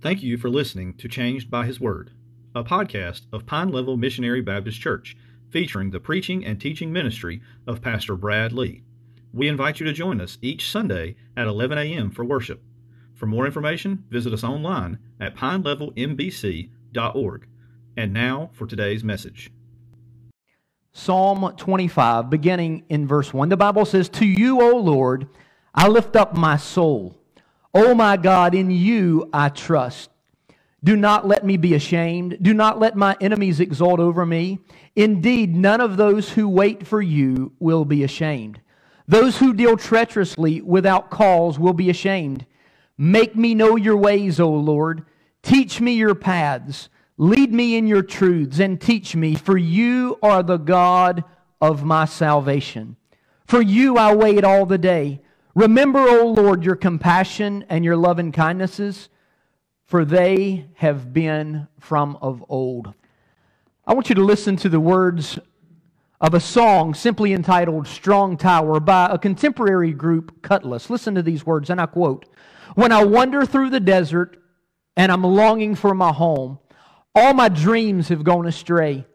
Thank you for listening to Changed by His Word, a podcast of Pine Level Missionary Baptist Church featuring the preaching and teaching ministry of Pastor Brad Lee. We invite you to join us each Sunday at 11 a.m. for worship. For more information, visit us online at pinelevelmbc.org. And now for today's message. Psalm 25, beginning in verse 1. The Bible says, To you, O Lord, I lift up my soul. O my God, in you I trust. Do not let me be ashamed. Do not let my enemies exult over me. Indeed, none of those who wait for you will be ashamed. Those who deal treacherously without cause will be ashamed. Make me know your ways, O Lord. Teach me your paths. Lead me in your truths and teach me, for you are the God of my salvation. For you I wait all the day. Remember, O Lord, your compassion and your loving kindnesses, for they have been from of old. I want you to listen to the words of a song simply entitled Strong Tower by a contemporary group, Kutless. Listen to these words, and I quote When I wander through the desert and I'm longing for my home, all my dreams have gone astray.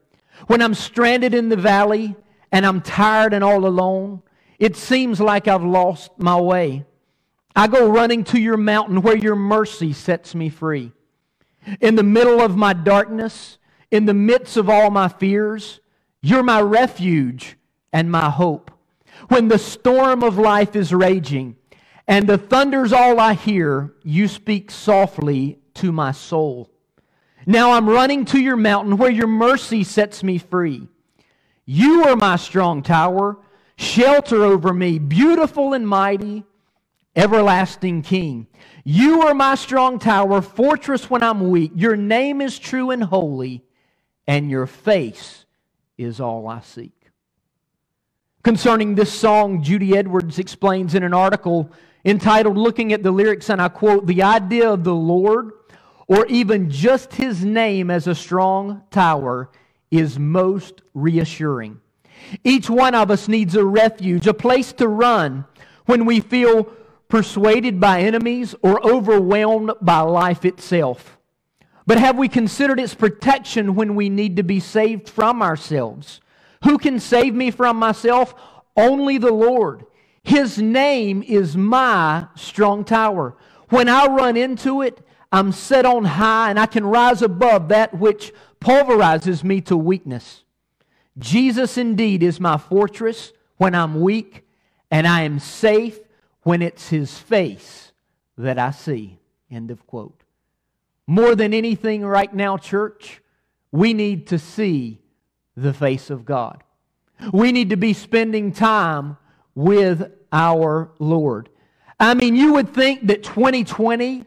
When I'm stranded in the valley and I'm tired and all alone, it seems like I've lost my way. I go running to your mountain where your mercy sets me free. In the middle of my darkness, in the midst of all my fears, you're my refuge and my hope. When the storm of life is raging and the thunder's all I hear, you speak softly to my soul. Now I'm running to your mountain where your mercy sets me free. You are my strong tower shelter over me, beautiful and mighty, everlasting King. You are my strong tower, fortress when I'm weak. Your name is true and holy, and your face is all I seek. Concerning this song, Judy Edwards explains in an article entitled Looking at the Lyrics, and I quote, The idea of the Lord, or even just his name as a strong tower, is most reassuring. Each one of us needs a refuge, a place to run when we feel persuaded by enemies or overwhelmed by life itself. But have we considered its protection when we need to be saved from ourselves? Who can save me from myself? Only the Lord. His name is my strong tower. When I run into it, I'm set on high and I can rise above that which pulverizes me to weakness. Jesus indeed is my fortress when I'm weak, and I am safe when it's his face that I see. End of quote. More than anything right now, church, we need to see the face of God. We need to be spending time with our Lord. I mean, you would think that 2020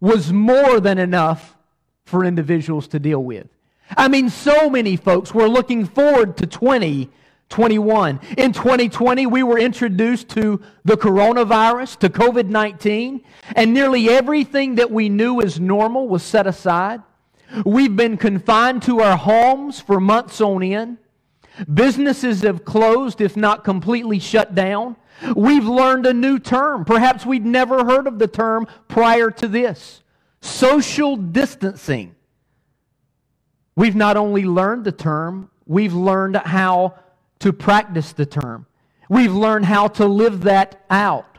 was more than enough for individuals to deal with. I mean, so many folks were looking forward to 2021. In 2020, we were introduced to the coronavirus, to COVID 19, and nearly everything that we knew as normal was set aside. We've been confined to our homes for months on end. Businesses have closed, if not completely shut down. We've learned a new term. Perhaps we'd never heard of the term prior to this social distancing. We've not only learned the term, we've learned how to practice the term. We've learned how to live that out.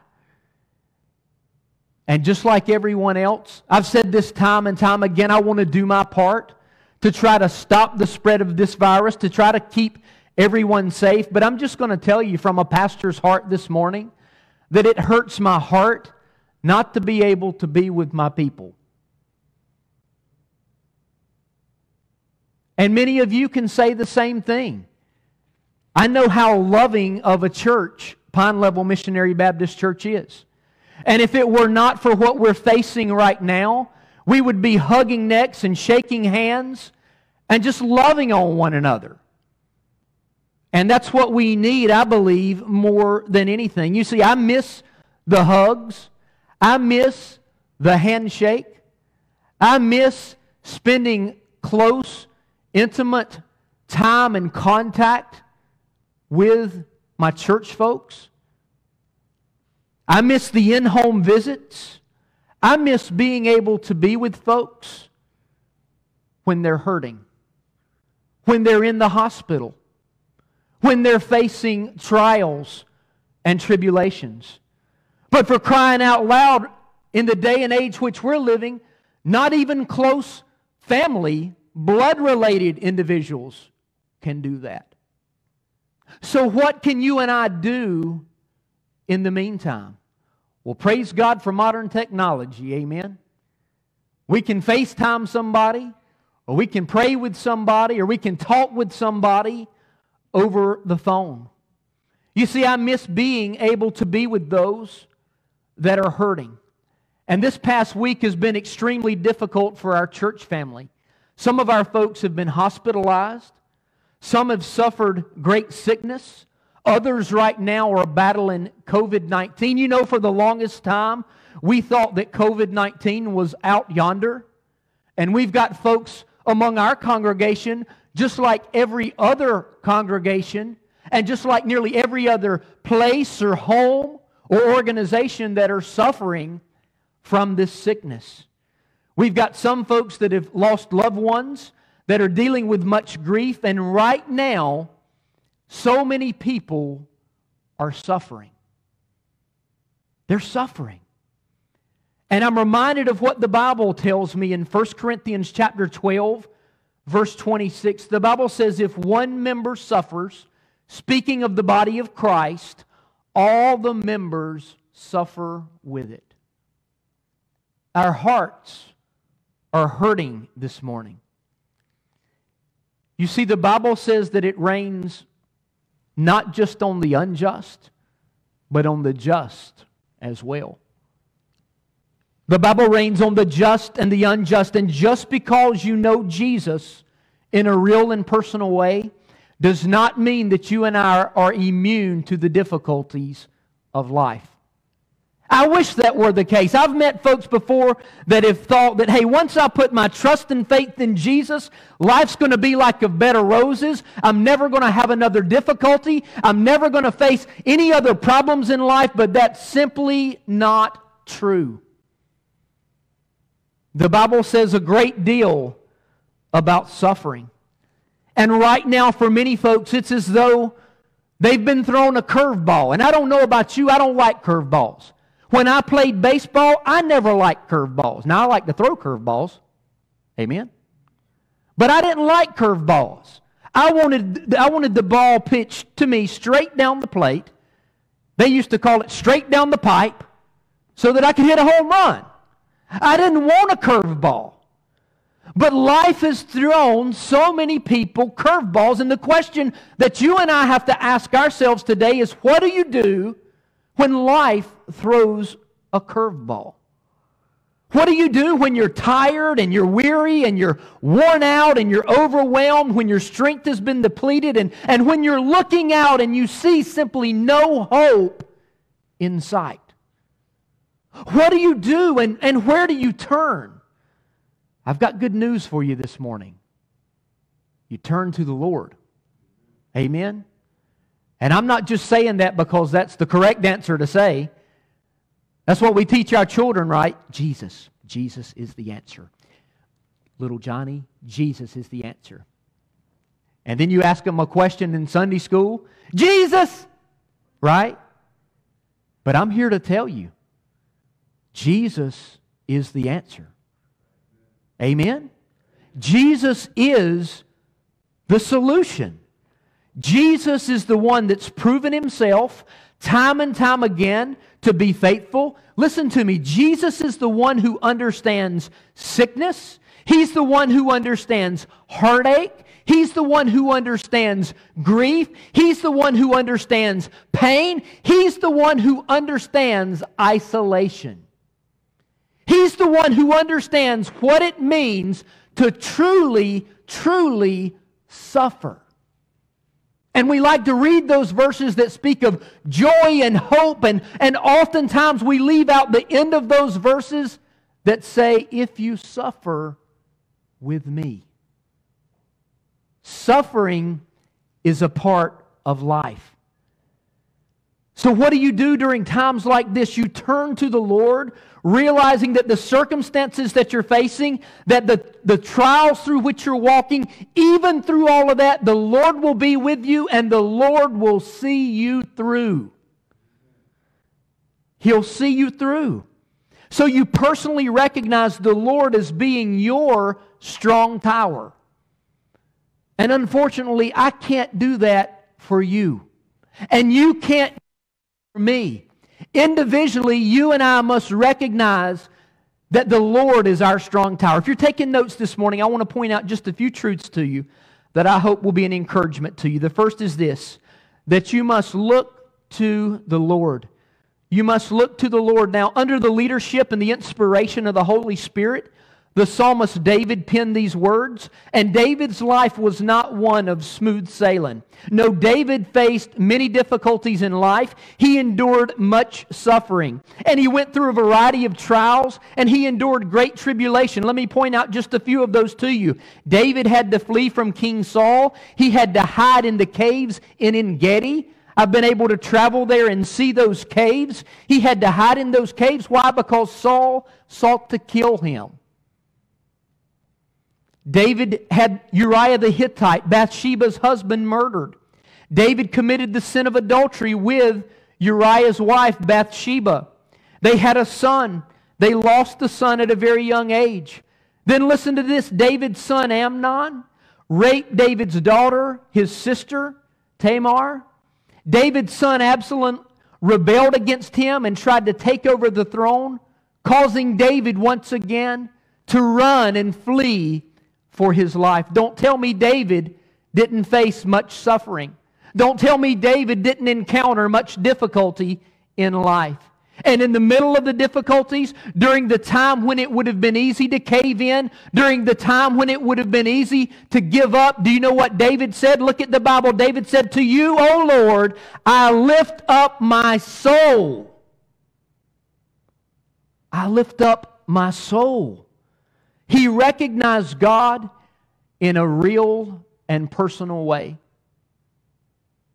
And just like everyone else, I've said this time and time again, I want to do my part to try to stop the spread of this virus, to try to keep everyone safe. But I'm just going to tell you from a pastor's heart this morning that it hurts my heart not to be able to be with my people. And many of you can say the same thing. I know how loving of a church Pine Level Missionary Baptist Church is. And if it were not for what we're facing right now, we would be hugging necks and shaking hands and just loving on one another. And that's what we need, I believe, more than anything. You see, I miss the hugs, I miss the handshake, I miss spending close intimate time and contact with my church folks. I miss the in home visits. I miss being able to be with folks when they're hurting, when they're in the hospital, when they're facing trials and tribulations. But for crying out loud, in the day and age which we're living, not even close family, blood related individuals can do that. So, what can you and I do in the meantime? Well, praise God for modern technology, amen. We can FaceTime somebody, or we can pray with somebody, or we can talk with somebody over the phone. You see, I miss being able to be with those that are hurting. And this past week has been extremely difficult for our church family. Some of our folks have been hospitalized. Some have suffered great sickness. Others right now are battling COVID 19. You know, for the longest time, we thought that COVID 19 was out yonder. And we've got folks among our congregation, just like every other congregation, and just like nearly every other place or home or organization that are suffering from this sickness. We've got some folks that have lost loved ones that are dealing with much grief, and right now, so many people are suffering. They're suffering. And I'm reminded of what the Bible tells me in 1 Corinthians chapter 12, verse 26. The Bible says, If one member suffers, speaking of the body of Christ, all the members suffer with it. Our hearts are hurting this morning. You see, the Bible says that it rains not just on the unjust, but on the just as well. The Bible rains on the just and the unjust, and just because you know Jesus in a real and personal way does not mean that you and I are immune to the difficulties of life. I wish that were the case. I've met folks before that have thought that, hey, once I put my trust and faith in Jesus, life's going to be like a bed of roses. I'm never going to have another difficulty. I'm never going to face any other problems in life, but that's simply not true. The Bible says a great deal about suffering. And right now, for many folks, it's as though they've been thrown a curveball. And I don't know about you, I don't like curveballs. When I played baseball, I never liked curveballs. Now I like to throw curveballs. Amen. But I didn't like curveballs. I wanted, I wanted the ball pitched to me straight down the plate. They used to call it straight down the pipe so that I could hit a home run. I didn't want a curveball. But life has thrown so many people curveballs, and the question that you and I have to ask ourselves today is what do you do when life throws a curveball? What do you do when you're tired and you're weary and you're worn out and you're overwhelmed, when your strength has been depleted, and, and when you're looking out and you see simply no hope in sight? What do you do and, and where do you turn? I've got good news for you this morning. You turn to the Lord. Amen. And I'm not just saying that because that's the correct answer to say. That's what we teach our children, right? Jesus. Jesus is the answer. Little Johnny, Jesus is the answer. And then you ask them a question in Sunday school Jesus, right? But I'm here to tell you Jesus is the answer. Amen? Jesus is the solution. Jesus is the one that's proven himself time and time again to be faithful. Listen to me. Jesus is the one who understands sickness. He's the one who understands heartache. He's the one who understands grief. He's the one who understands pain. He's the one who understands isolation. He's the one who understands what it means to truly, truly suffer. And we like to read those verses that speak of joy and hope, and, and oftentimes we leave out the end of those verses that say, If you suffer with me. Suffering is a part of life. So, what do you do during times like this? You turn to the Lord, realizing that the circumstances that you're facing, that the, the trials through which you're walking, even through all of that, the Lord will be with you and the Lord will see you through. He'll see you through. So, you personally recognize the Lord as being your strong tower. And unfortunately, I can't do that for you. And you can't for me. Individually, you and I must recognize that the Lord is our strong tower. If you're taking notes this morning, I want to point out just a few truths to you that I hope will be an encouragement to you. The first is this that you must look to the Lord. You must look to the Lord. Now, under the leadership and the inspiration of the Holy Spirit, the psalmist David penned these words, and David's life was not one of smooth sailing. No, David faced many difficulties in life. He endured much suffering, and he went through a variety of trials, and he endured great tribulation. Let me point out just a few of those to you. David had to flee from King Saul, he had to hide in the caves in En Gedi. I've been able to travel there and see those caves. He had to hide in those caves. Why? Because Saul sought to kill him. David had Uriah the Hittite, Bathsheba's husband, murdered. David committed the sin of adultery with Uriah's wife, Bathsheba. They had a son. They lost the son at a very young age. Then listen to this David's son, Amnon, raped David's daughter, his sister, Tamar. David's son, Absalom, rebelled against him and tried to take over the throne, causing David once again to run and flee for his life. Don't tell me David didn't face much suffering. Don't tell me David didn't encounter much difficulty in life. And in the middle of the difficulties, during the time when it would have been easy to cave in, during the time when it would have been easy to give up, do you know what David said? Look at the Bible. David said, To you, O Lord, I lift up my soul. I lift up my soul. He recognized God in a real and personal way.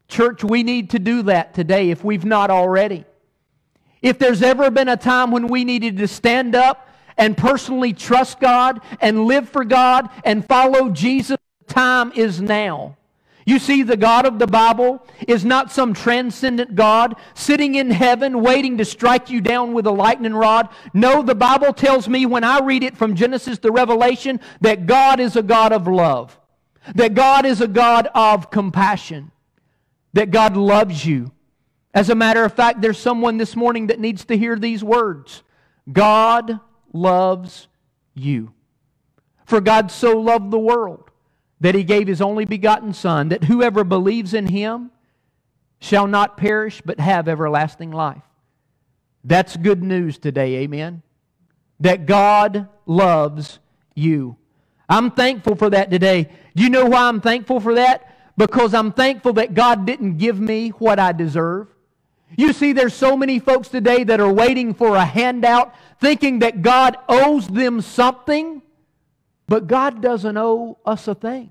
Church, we need to do that today if we've not already. If there's ever been a time when we needed to stand up and personally trust God and live for God and follow Jesus, the time is now. You see, the God of the Bible is not some transcendent God sitting in heaven waiting to strike you down with a lightning rod. No, the Bible tells me when I read it from Genesis to Revelation that God is a God of love, that God is a God of compassion, that God loves you. As a matter of fact, there's someone this morning that needs to hear these words God loves you. For God so loved the world that he gave his only begotten Son, that whoever believes in him shall not perish but have everlasting life. That's good news today, amen? That God loves you. I'm thankful for that today. Do you know why I'm thankful for that? Because I'm thankful that God didn't give me what I deserve. You see, there's so many folks today that are waiting for a handout, thinking that God owes them something but God doesn't owe us a thing.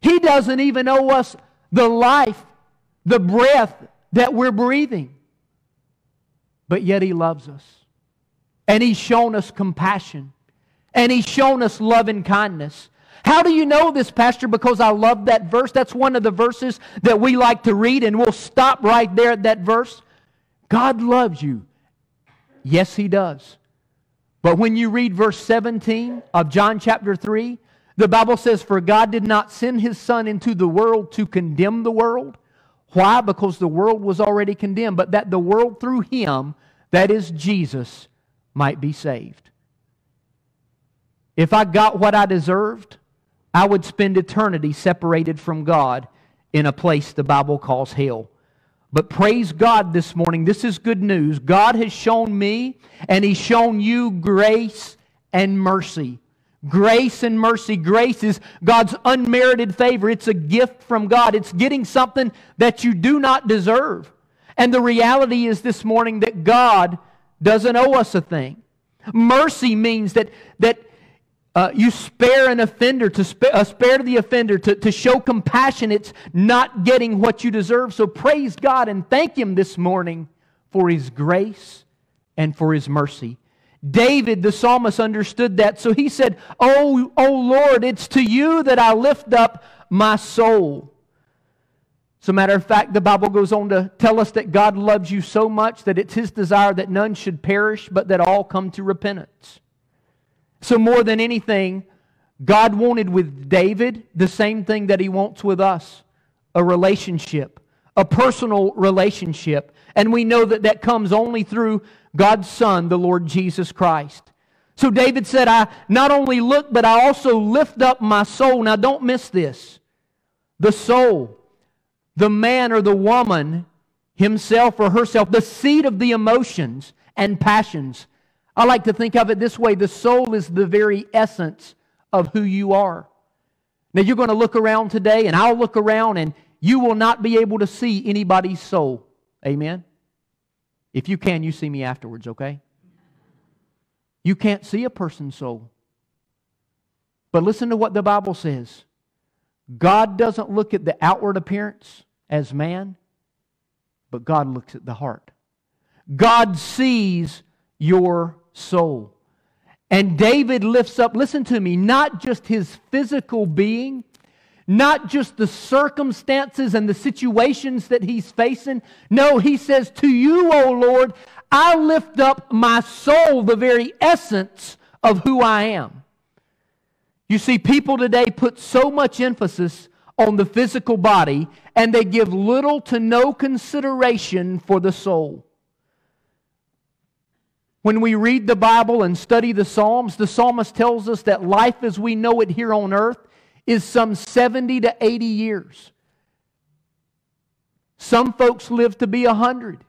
He doesn't even owe us the life, the breath that we're breathing. But yet He loves us. And He's shown us compassion. And He's shown us love and kindness. How do you know this, Pastor? Because I love that verse. That's one of the verses that we like to read, and we'll stop right there at that verse. God loves you. Yes, He does. But when you read verse 17 of John chapter 3, the Bible says, For God did not send his Son into the world to condemn the world. Why? Because the world was already condemned, but that the world through him, that is Jesus, might be saved. If I got what I deserved, I would spend eternity separated from God in a place the Bible calls hell. But praise God this morning. This is good news. God has shown me and He's shown you grace and mercy. Grace and mercy. Grace is God's unmerited favor. It's a gift from God. It's getting something that you do not deserve. And the reality is this morning that God doesn't owe us a thing. Mercy means that, that uh, you spare an offender, to sp- uh, spare the offender, to, to show compassion. It's not getting what you deserve. So praise God and thank Him this morning for His grace and for His mercy. David, the psalmist, understood that. So he said, Oh, oh Lord, it's to you that I lift up my soul. As a matter of fact, the Bible goes on to tell us that God loves you so much that it's His desire that none should perish, but that all come to repentance. So, more than anything, God wanted with David the same thing that He wants with us a relationship, a personal relationship. And we know that that comes only through God's Son, the Lord Jesus Christ. So David said, I not only look, but I also lift up my soul. Now, don't miss this. The soul, the man or the woman, himself or herself, the seat of the emotions and passions I like to think of it this way the soul is the very essence of who you are. Now, you're going to look around today, and I'll look around, and you will not be able to see anybody's soul. Amen? If you can, you see me afterwards, okay? You can't see a person's soul. But listen to what the Bible says God doesn't look at the outward appearance as man, but God looks at the heart. God sees your soul. And David lifts up, listen to me, not just his physical being, not just the circumstances and the situations that he's facing. No, he says, To you, O Lord, I lift up my soul, the very essence of who I am. You see, people today put so much emphasis on the physical body and they give little to no consideration for the soul. When we read the Bible and study the Psalms, the psalmist tells us that life as we know it here on earth is some 70 to 80 years. Some folks live to be 100.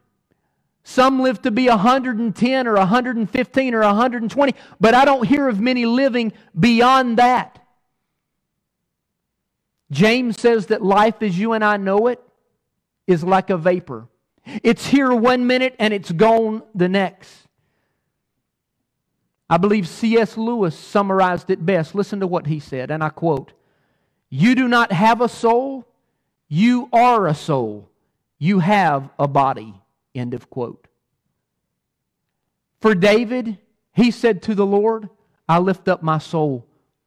Some live to be 110 or 115 or 120, but I don't hear of many living beyond that. James says that life as you and I know it is like a vapor. It's here one minute and it's gone the next. I believe C.S. Lewis summarized it best. Listen to what he said, and I quote You do not have a soul, you are a soul. You have a body. End of quote. For David, he said to the Lord, I lift up my soul.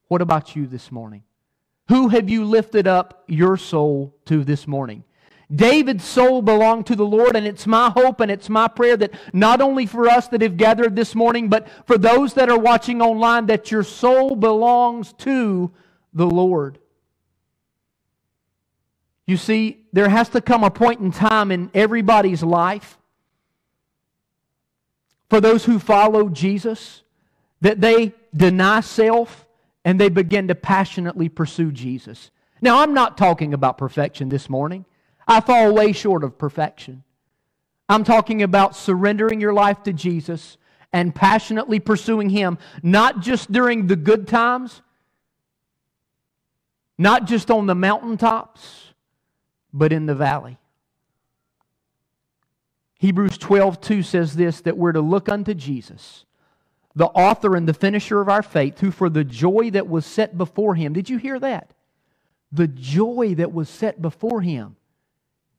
What about you this morning? Who have you lifted up your soul to this morning? David's soul belonged to the Lord, and it's my hope and it's my prayer that not only for us that have gathered this morning, but for those that are watching online, that your soul belongs to the Lord. You see, there has to come a point in time in everybody's life for those who follow Jesus that they deny self and they begin to passionately pursue Jesus. Now, I'm not talking about perfection this morning. I fall way short of perfection. I'm talking about surrendering your life to Jesus and passionately pursuing Him, not just during the good times, not just on the mountaintops, but in the valley. Hebrews 12, 2 says this that we're to look unto Jesus, the author and the finisher of our faith, who for the joy that was set before him, did you hear that? The joy that was set before him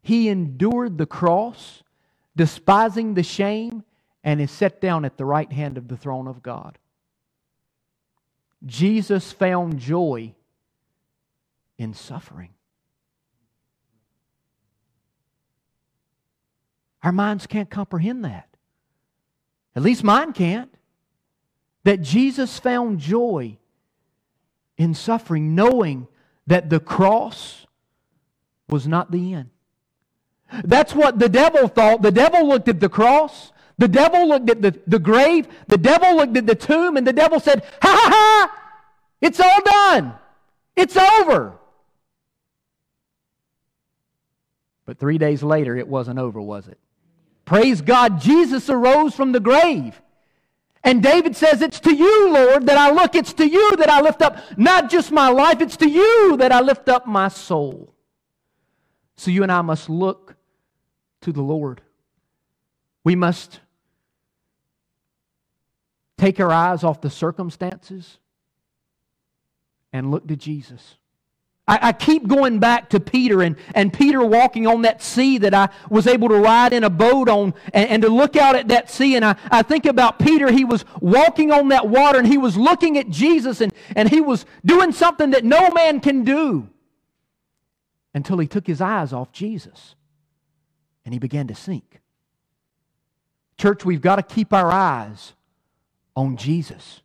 he endured the cross, despising the shame, and is set down at the right hand of the throne of God. Jesus found joy in suffering. Our minds can't comprehend that. At least mine can't. That Jesus found joy in suffering, knowing that the cross was not the end. That's what the devil thought. The devil looked at the cross. The devil looked at the, the grave. The devil looked at the tomb. And the devil said, Ha ha ha! It's all done. It's over. But three days later, it wasn't over, was it? Praise God, Jesus arose from the grave. And David says, It's to you, Lord, that I look. It's to you that I lift up not just my life, it's to you that I lift up my soul. So you and I must look to the Lord. We must take our eyes off the circumstances and look to Jesus. I, I, keep going back to Peter and, and Peter walking on that sea that I was able to ride in a boat on and, and to look out at that sea. And I, I think about Peter, he was walking on that water and he was looking at Jesus and, and he was doing something that no man can do until he took his eyes off Jesus and he began to sink. Church, we've got to keep our eyes on Jesus,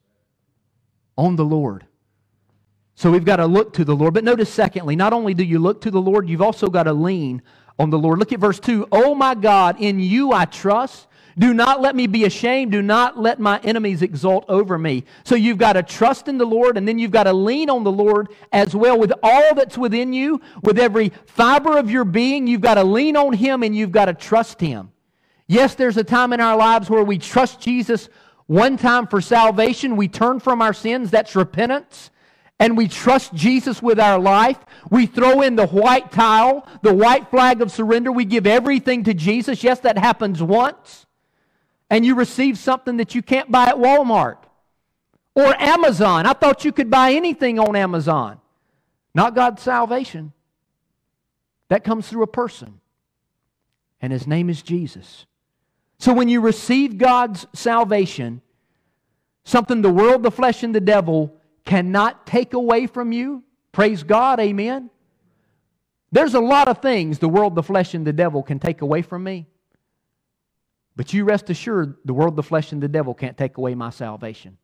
on the Lord. So we've got to look to the Lord. But notice, secondly, not only do you look to the Lord, you've also got to lean on the Lord. Look at verse 2. Oh my God, in you I trust. Do not let me be ashamed. Do not let my enemies exult over me. So you've got to trust in the Lord, and then you've got to lean on the Lord as well with all that's within you, with every fiber of your being. You've got to lean on Him and you've got to trust Him. Yes, there's a time in our lives where we trust Jesus one time for salvation. We turn from our sins. That's repentance and we trust Jesus with our life, we throw in the white towel, the white flag of surrender, we give everything to Jesus. Yes, that happens once. And you receive something that you can't buy at Walmart or Amazon. I thought you could buy anything on Amazon. Not God's salvation. That comes through a person, and his name is Jesus. So when you receive God's salvation, something the world, the flesh, and the devil cannot take away from you. Praise God, amen. There's a lot of things the world, the flesh, and the devil can take away from me. But you rest assured, the world, the flesh, and the devil can't take away my salvation.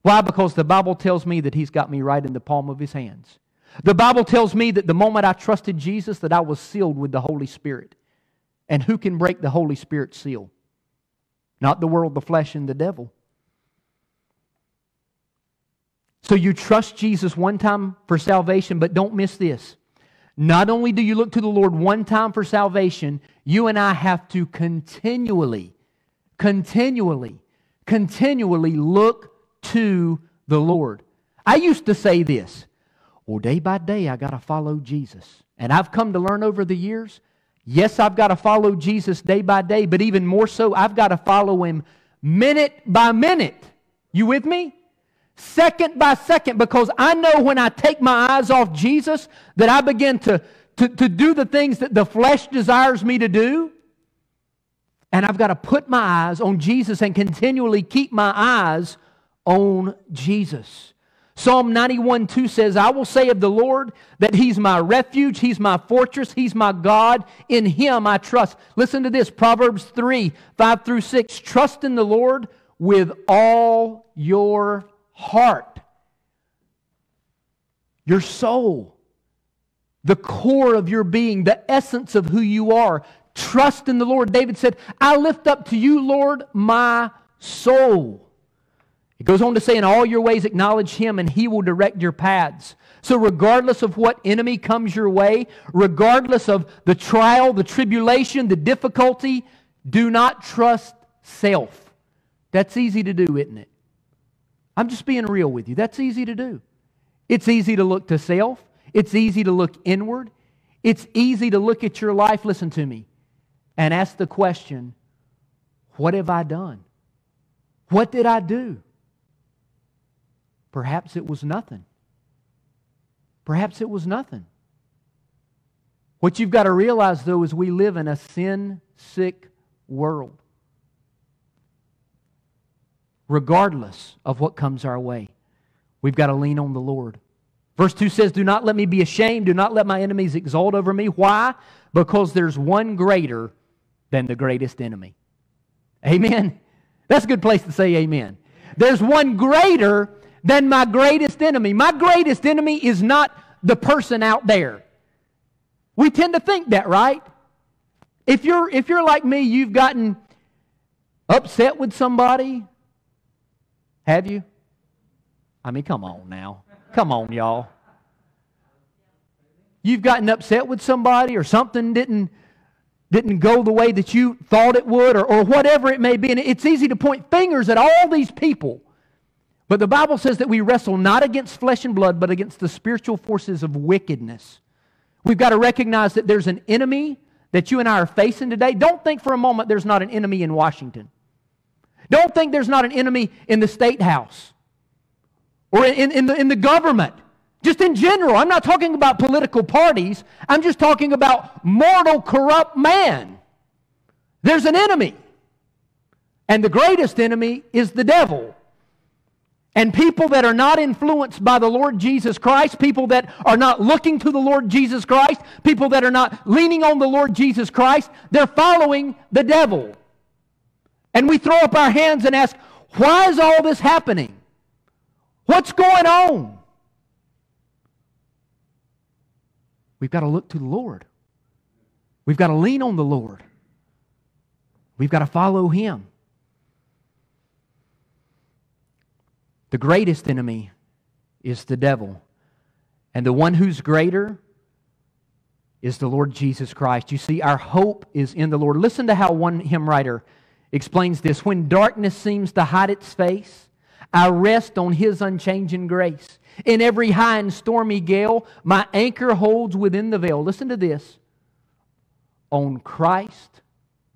Why? Because the Bible tells me that He's got me right in the palm of His hands. The Bible tells me that the moment I trusted Jesus, that I was sealed with the Holy Spirit. And who can break the Holy Spirit seal? Not the world, the flesh, and the devil. So you trust Jesus one time for salvation, but don't miss this. Not only do you look to the Lord one time for salvation, you and I have to continually, continually, continually look to the Lord. I used to say this well, day by day, I got to follow Jesus. And I've come to learn over the years yes, I've got to follow Jesus day by day, but even more so, I've got to follow him minute by minute. You with me? Second by second because I know when I take my eyes off Jesus that I begin to, to, to do the things that the flesh desires me to do. And I've got to put my eyes on Jesus and continually keep my eyes on Jesus. Psalm 91 2 says, I will say of the Lord that He's my refuge, He's my fortress, He's my God. In Him I trust. Listen to this Proverbs 3 5 through 6. Trust in the Lord with all your heart, your soul, the core of your being, the essence of who you are. Trust in the Lord. David said, I lift up to you, Lord, my soul. It goes on to say, In all your ways acknowledge him, and he will direct your paths. So, regardless of what enemy comes your way, regardless of the trial, the tribulation, the difficulty, do not trust self. That's easy to do, isn't it? I'm just being real with you. That's easy to do. It's easy to look to self, it's easy to look inward, it's easy to look at your life, listen to me, and ask the question what have I done? What did I do? Perhaps it was nothing. Perhaps it was nothing. What you've got to realize, though, is we live in a sin sick world regardless of what comes our way. We've got to lean on the Lord. Verse 2 says, Do not let me be ashamed. Do not let my enemies exult over me. Why? Because there's one greater than the greatest enemy. Amen. That's a good place to say amen. There's one greater than my greatest enemy. My greatest enemy is not the person out there. We tend to think that, right? If you're, if you're like me, you've gotten upset with somebody, have you? I mean, come on now. Come on, y'all. You've gotten upset with somebody or something didn't, didn't go the way that you thought it would or, or whatever it may be. And it's easy to point fingers at all these people. But the Bible says that we wrestle not against flesh and blood, but against the spiritual forces of wickedness. We've got to recognize that there's an enemy that you and I are facing today. Don't think for a moment there's not an enemy in Washington. Don't think there's not an enemy in the state house or in, in, the, in the government. Just in general, I'm not talking about political parties, I'm just talking about mortal, corrupt man. There's an enemy. And the greatest enemy is the devil. And people that are not influenced by the Lord Jesus Christ, people that are not looking to the Lord Jesus Christ, people that are not leaning on the Lord Jesus Christ, they're following the devil. And we throw up our hands and ask, why is all this happening? What's going on? We've got to look to the Lord. We've got to lean on the Lord. We've got to follow Him. The greatest enemy is the devil. And the one who's greater is the Lord Jesus Christ. You see, our hope is in the Lord. Listen to how one hymn writer explains this. When darkness seems to hide its face, I rest on His unchanging grace. In every high and stormy gale, my anchor holds within the veil. Listen to this. On Christ,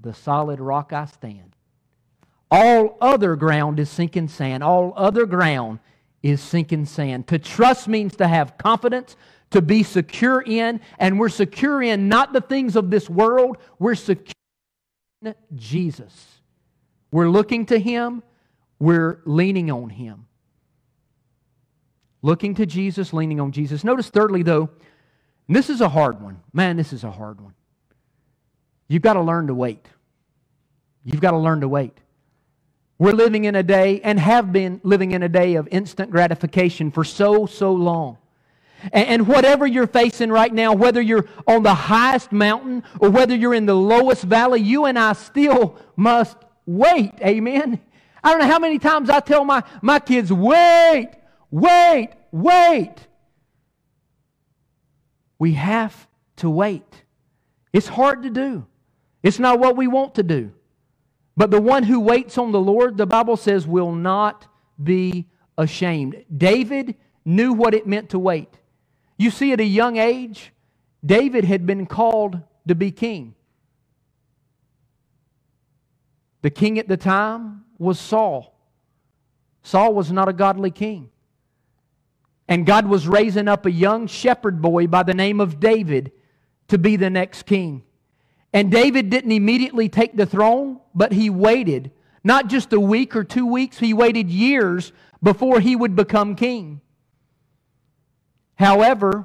the solid rock I stand. All other ground is sinking sand. All other ground is sinking sand. To trust means to have confidence, to be secure in, and we're secure in not the things of this world, we're secure in Jesus. We're looking to Him, we're leaning on Him. Looking to Jesus, leaning on Jesus. Notice, thirdly, though, this is a hard one. Man, this is a hard one. You've got to learn to wait. You've got to learn to wait. We're living in a day and have been living in a day of instant gratification for so, so long. And, whatever you're facing right now, whether you're on the highest mountain or whether you're in the lowest valley, you and I still must wait. Amen. I don't know how many times I tell my, my kids, wait, wait, wait. We have to wait. It's hard to do. It's not what we want to do. But the one who waits on the Lord, the Bible says, will not be ashamed. David knew what it meant to wait. You see, at a young age, David had been called to be king. The king at the time was Saul. Saul was not a godly king. And God was raising up a young shepherd boy by the name of David to be the next king. And David didn't immediately take the throne, but he waited. Not just a week or two weeks, he waited years before he would become king. However,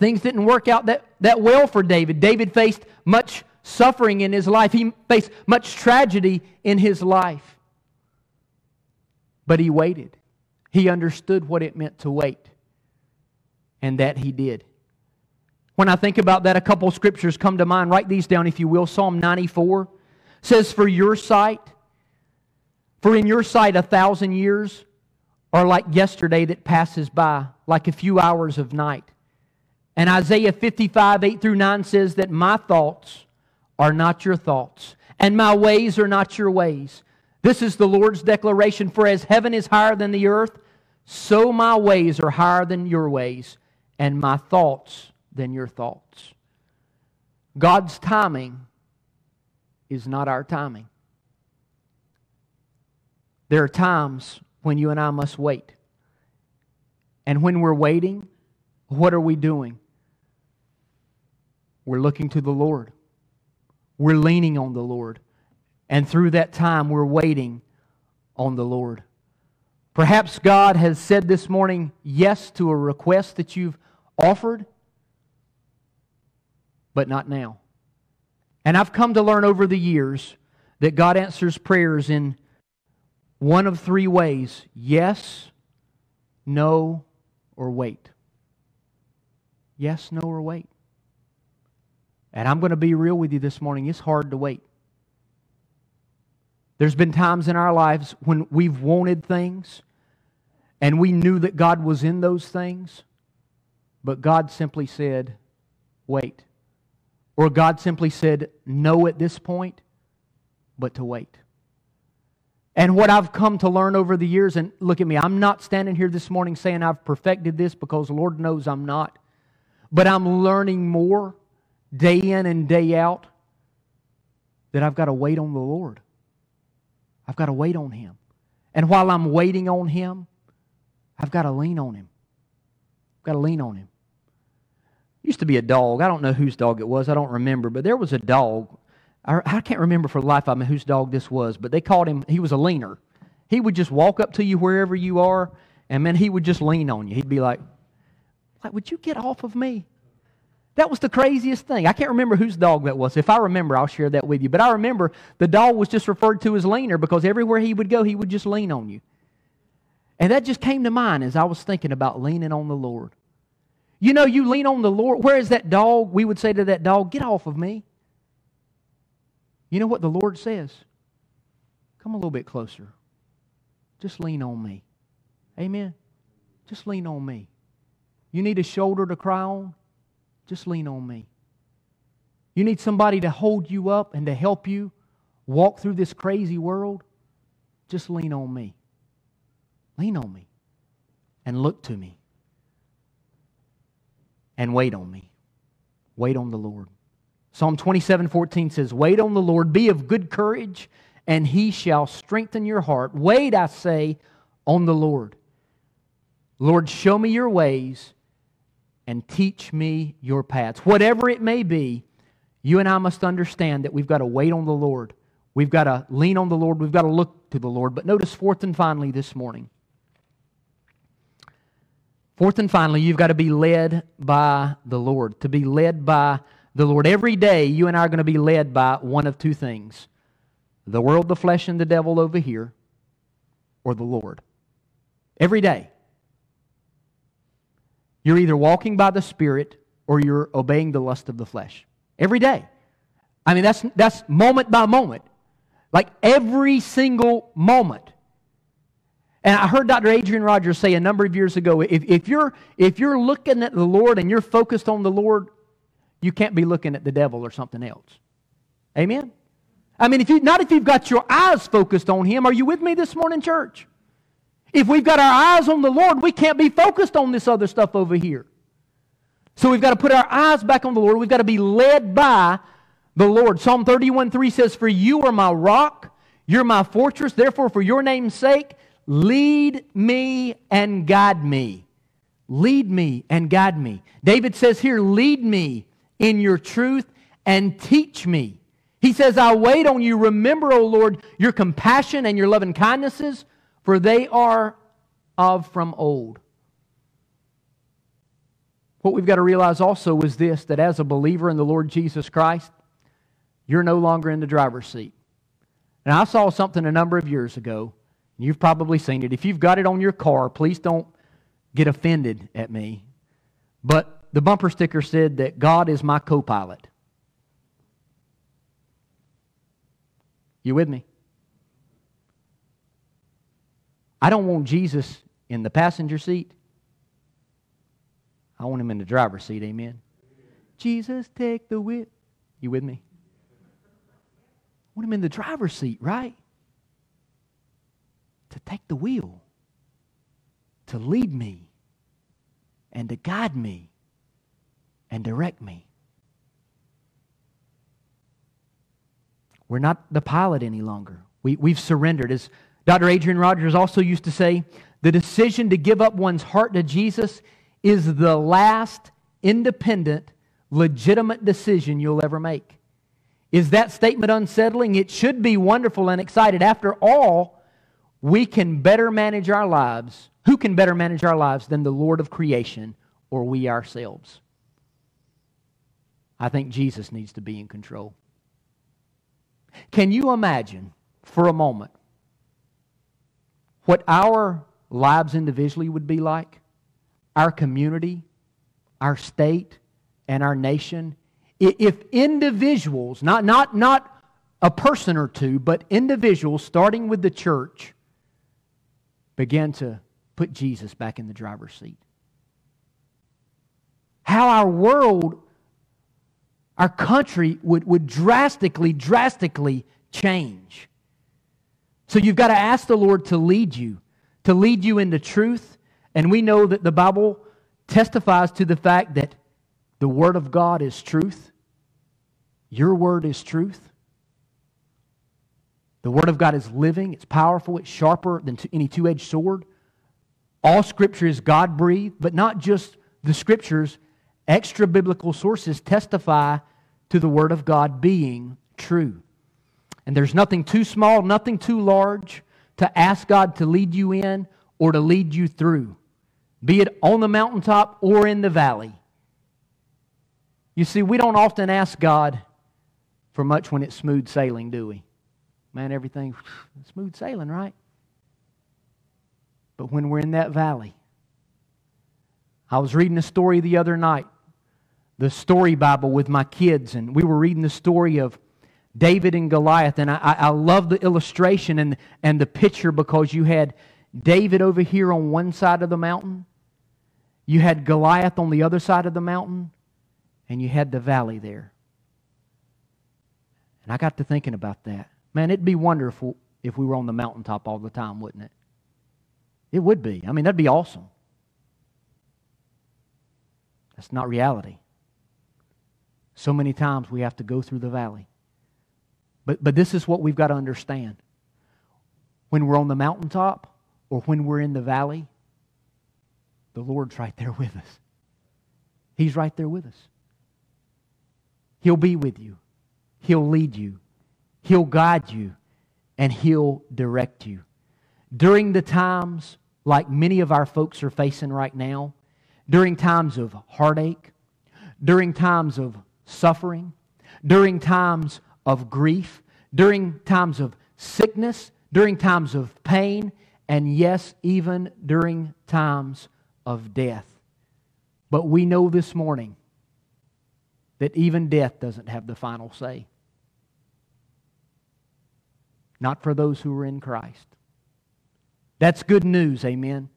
things didn't work out that, that well for David. David faced much suffering in his life, he faced much tragedy in his life. But he waited. He understood what it meant to wait, and that he did. When I think about that, a couple scriptures come to mind. Write these down, if you will. Psalm 94 says, For your sight, for in your sight a thousand years are like yesterday that passes by, like a few hours of night. And Isaiah 55, 8 through 9 says that my thoughts are not your thoughts, and my ways are not your ways. This is the Lord's declaration For as heaven is higher than the earth, so my ways are higher than your ways, and my thoughts than your thoughts. God's timing is not our timing. There are times when you and I must wait. And when we're waiting, what are we doing? We're looking to the Lord. We're leaning on the Lord. And through that time, we're waiting on the Lord. Perhaps God has said this morning yes to a request that you've offered, but not now. And I've come to learn over the years that God answers prayers in one of three ways yes, no, or wait. Yes, no, or wait. And I'm going to be real with you this morning. It's hard to wait. There's been times in our lives when we've wanted things and we knew that God was in those things, but God simply said, wait. Or God simply said no at this point, but to wait. And what I've come to learn over the years, and look at me, I'm not standing here this morning saying I've perfected this because the Lord knows I'm not. But I'm learning more day in and day out that I've got to wait on the Lord. I've got to wait on Him. And while I'm waiting on Him, I've got to lean on Him. I've Got to lean on him. Used to be a dog. I don't know whose dog it was. I don't remember. But there was a dog. I, I can't remember for life of me whose dog this was, but they called him, he was a leaner. He would just walk up to you wherever you are, and man, he would just lean on you. He'd be like, like, would you get off of me? That was the craziest thing. I can't remember whose dog that was. If I remember, I'll share that with you. But I remember the dog was just referred to as leaner because everywhere he would go, he would just lean on you. And that just came to mind as I was thinking about leaning on the Lord. You know, you lean on the Lord. Where is that dog? We would say to that dog, Get off of me. You know what the Lord says? Come a little bit closer. Just lean on me. Amen. Just lean on me. You need a shoulder to cry on? Just lean on me. You need somebody to hold you up and to help you walk through this crazy world? Just lean on me. Lean on me and look to me and wait on me. Wait on the Lord. Psalm 27 14 says, Wait on the Lord, be of good courage, and he shall strengthen your heart. Wait, I say, on the Lord. Lord, show me your ways and teach me your paths. Whatever it may be, you and I must understand that we've got to wait on the Lord. We've got to lean on the Lord. We've got to look to the Lord. But notice, fourth and finally, this morning, Fourth and finally, you've got to be led by the Lord. To be led by the Lord. Every day, you and I are going to be led by one of two things the world, the flesh, and the devil over here, or the Lord. Every day. You're either walking by the Spirit or you're obeying the lust of the flesh. Every day. I mean, that's, that's moment by moment. Like every single moment. And I heard Dr. Adrian Rogers say a number of years ago if, if, you're, if you're looking at the Lord and you're focused on the Lord, you can't be looking at the devil or something else. Amen? I mean, if you, not if you've got your eyes focused on Him. Are you with me this morning, church? If we've got our eyes on the Lord, we can't be focused on this other stuff over here. So we've got to put our eyes back on the Lord. We've got to be led by the Lord. Psalm 31 3 says, For you are my rock, you're my fortress. Therefore, for your name's sake, Lead me and guide me. Lead me and guide me. David says here, Lead me in your truth and teach me. He says, I wait on you. Remember, O Lord, your compassion and your loving kindnesses, for they are of from old. What we've got to realize also is this that as a believer in the Lord Jesus Christ, you're no longer in the driver's seat. And I saw something a number of years ago and You've probably seen it. If you've got it on your car, please don't get offended at me. But the bumper sticker said that God is my co pilot. You with me? I don't want Jesus in the passenger seat. I want him in the driver's seat. Amen. Jesus, take the whip. You with me? I want him in the driver's seat, right? to take the wheel, to lead me, and to guide me and direct me. We're not the pilot any longer. We, we've surrendered. As Dr. Adrian Rogers also used to say, the decision to give up one's heart to Jesus is the last independent, legitimate decision you'll ever make. Is that statement unsettling? It should be wonderful and excited. After all, we can better manage our lives. Who can better manage our lives than the Lord of creation or we ourselves? I think Jesus needs to be in control. Can you imagine for a moment what our lives individually would be like? Our community, our state, and our nation? If individuals, not, not, not a person or two, but individuals, starting with the church, began to put Jesus back in the driver's seat. How our world, our country would, would drastically, drastically change. So you've got to ask the Lord to lead you, to lead you into truth. And we know that the Bible testifies to the fact that the Word of God is truth. Your Word is truth. The Word of God is living, it's powerful, it's sharper than any two edged sword. All Scripture is God breathed, but not just the scriptures, extra biblical sources testify to the Word of God being true. And there's nothing too small, nothing too large to ask God to lead you in or to lead you through, be it on the mountaintop or in the valley. You see, we don't often ask God for much when it's smooth sailing, do we? Man, everything smooth sailing, right? But when we're in that valley, I was reading a story the other night, the story Bible with my kids, and we were reading the story of David and Goliath. And I, I love the illustration and, and the picture because you had David over here on one side of the mountain, you had Goliath on the other side of the mountain, and you had the valley there. And I got to thinking about that. Man, it'd be wonderful if we were on the mountaintop all the time, wouldn't it? It would be. I mean, that'd be awesome. That's not reality. So many times we have to go through the valley. But, but this is what we've got to understand. When we're on the mountaintop or when we're in the valley, the Lord's right there with us. He's right there with us. He'll be with you. He'll lead you. He'll guide you. And He'll direct you. During the times like many of our folks are facing right now, during times of heartache, during times of suffering, during times of grief, during times of sickness, during times of pain, and yes, even during times of death. But we know this morning that even death doesn't have the final say. Not for those who are in Christ. That's good news, amen.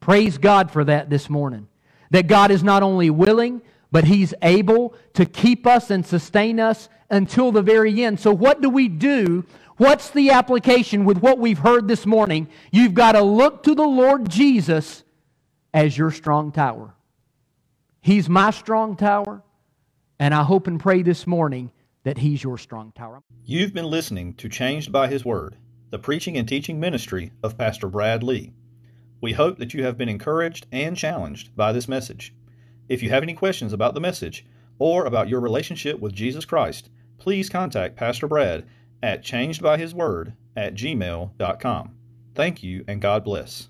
Praise God for that this morning. That God is not only willing, but He's able to keep us and sustain us until the very end. So, what do we do? What's the application with what we've heard this morning? You've got to look to the Lord Jesus as your strong tower. He's my strong tower, and I hope and pray this morning that He's your strong tower. You've been listening to Changed by His Word, the preaching and teaching ministry of Pastor Brad Lee. We hope that you have been encouraged and challenged by this message. If you have any questions about the message or about your relationship with Jesus Christ, please contact Pastor Brad at changedbyhisword at gmail.com. Thank you and God bless.